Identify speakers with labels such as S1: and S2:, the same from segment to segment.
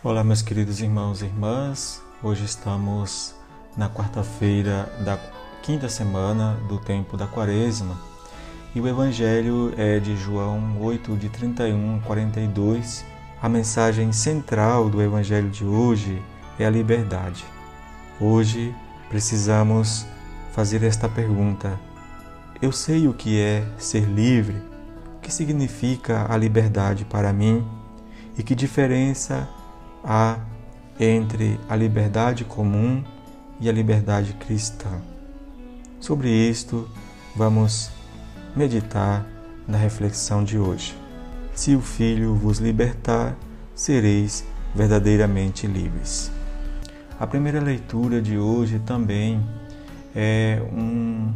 S1: Olá, meus queridos irmãos e irmãs. Hoje estamos na quarta-feira da quinta semana do tempo da Quaresma e o Evangelho é de João 8, de 31 a 42. A mensagem central do Evangelho de hoje é a liberdade. Hoje precisamos fazer esta pergunta: Eu sei o que é ser livre? O que significa a liberdade para mim? E que diferença há entre a liberdade comum e a liberdade cristã. Sobre isto, vamos meditar na reflexão de hoje. Se o Filho vos libertar, sereis verdadeiramente livres. A primeira leitura de hoje também é um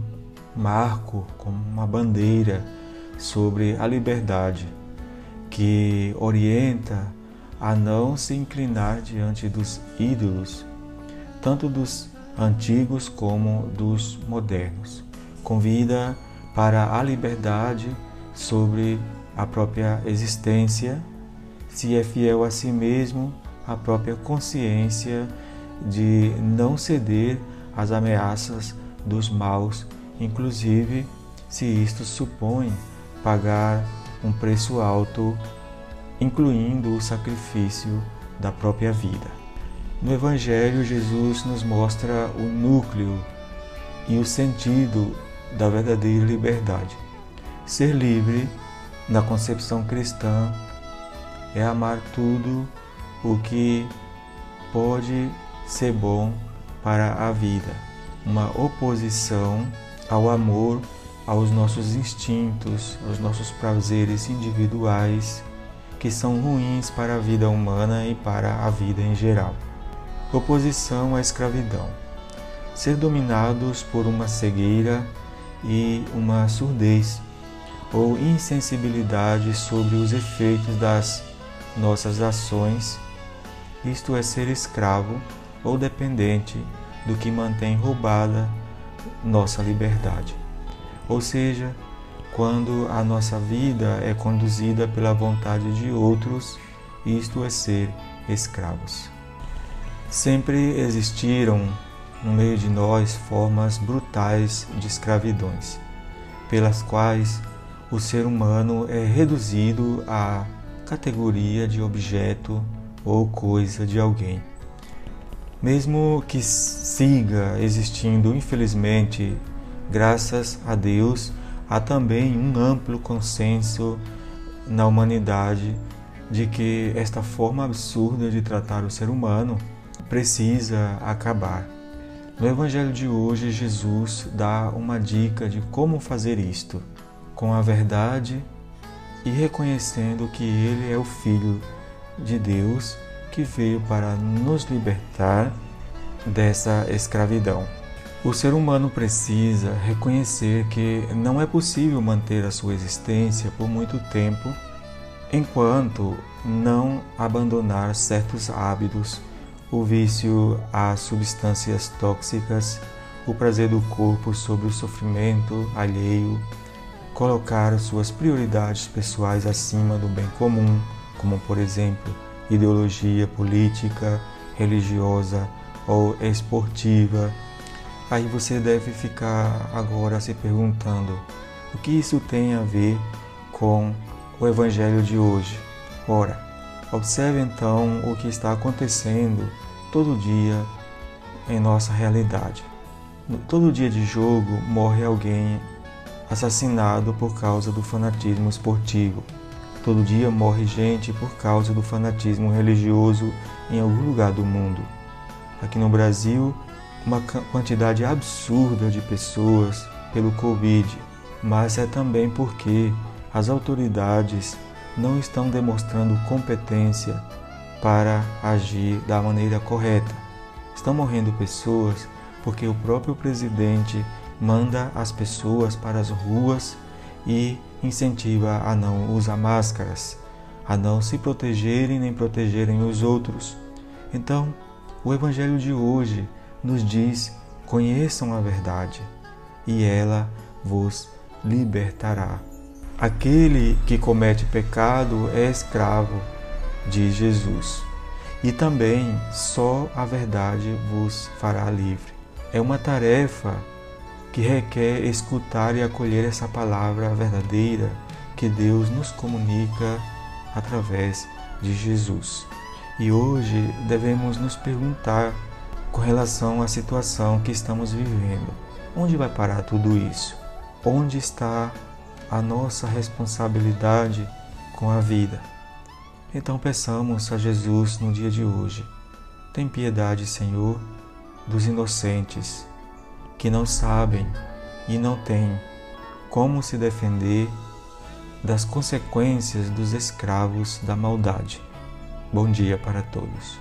S1: marco, como uma bandeira sobre a liberdade que orienta a não se inclinar diante dos ídolos, tanto dos antigos como dos modernos. Convida para a liberdade sobre a própria existência, se é fiel a si mesmo, a própria consciência de não ceder às ameaças dos maus, inclusive se isto supõe pagar um preço alto incluindo o sacrifício da própria vida. No Evangelho, Jesus nos mostra o núcleo e o sentido da verdadeira liberdade. Ser livre, na concepção cristã, é amar tudo o que pode ser bom para a vida, uma oposição ao amor aos nossos instintos, aos nossos prazeres individuais que são ruins para a vida humana e para a vida em geral. Oposição à escravidão. Ser dominados por uma cegueira e uma surdez ou insensibilidade sobre os efeitos das nossas ações, isto é ser escravo ou dependente do que mantém roubada nossa liberdade. Ou seja, quando a nossa vida é conduzida pela vontade de outros, isto é ser escravos. Sempre existiram no meio de nós formas brutais de escravidões, pelas quais o ser humano é reduzido à categoria de objeto ou coisa de alguém. Mesmo que siga existindo, infelizmente, graças a Deus, há também um amplo consenso na humanidade de que esta forma absurda de tratar o ser humano precisa acabar. No Evangelho de hoje, Jesus dá uma dica de como fazer isto, com a verdade e reconhecendo que Ele é o Filho de Deus que veio para nos libertar dessa escravidão. O ser humano precisa reconhecer que não é possível manter a sua existência por muito tempo enquanto não abandonar certos hábitos, o vício a substâncias tóxicas, o prazer do corpo sobre o sofrimento alheio, colocar suas prioridades pessoais acima do bem comum, como por exemplo ideologia política, religiosa ou esportiva Aí você deve ficar agora se perguntando: o que isso tem a ver com o Evangelho de hoje? Ora, observe então o que está acontecendo todo dia em nossa realidade. Todo dia de jogo morre alguém assassinado por causa do fanatismo esportivo. Todo dia morre gente por causa do fanatismo religioso em algum lugar do mundo. Aqui no Brasil, uma quantidade absurda de pessoas pelo Covid, mas é também porque as autoridades não estão demonstrando competência para agir da maneira correta. Estão morrendo pessoas porque o próprio presidente manda as pessoas para as ruas e incentiva a não usar máscaras, a não se protegerem nem protegerem os outros. Então, o evangelho de hoje nos diz: conheçam a verdade, e ela vos libertará. Aquele que comete pecado é escravo de Jesus. e também só a verdade vos fará livre. É uma tarefa que requer escutar e acolher essa palavra verdadeira que Deus nos comunica através de Jesus. E hoje devemos nos perguntar com relação à situação que estamos vivendo: onde vai parar tudo isso? Onde está a nossa responsabilidade com a vida? Então peçamos a Jesus no dia de hoje: tem piedade, Senhor, dos inocentes que não sabem e não têm como se defender das consequências dos escravos da maldade. Bom dia para todos.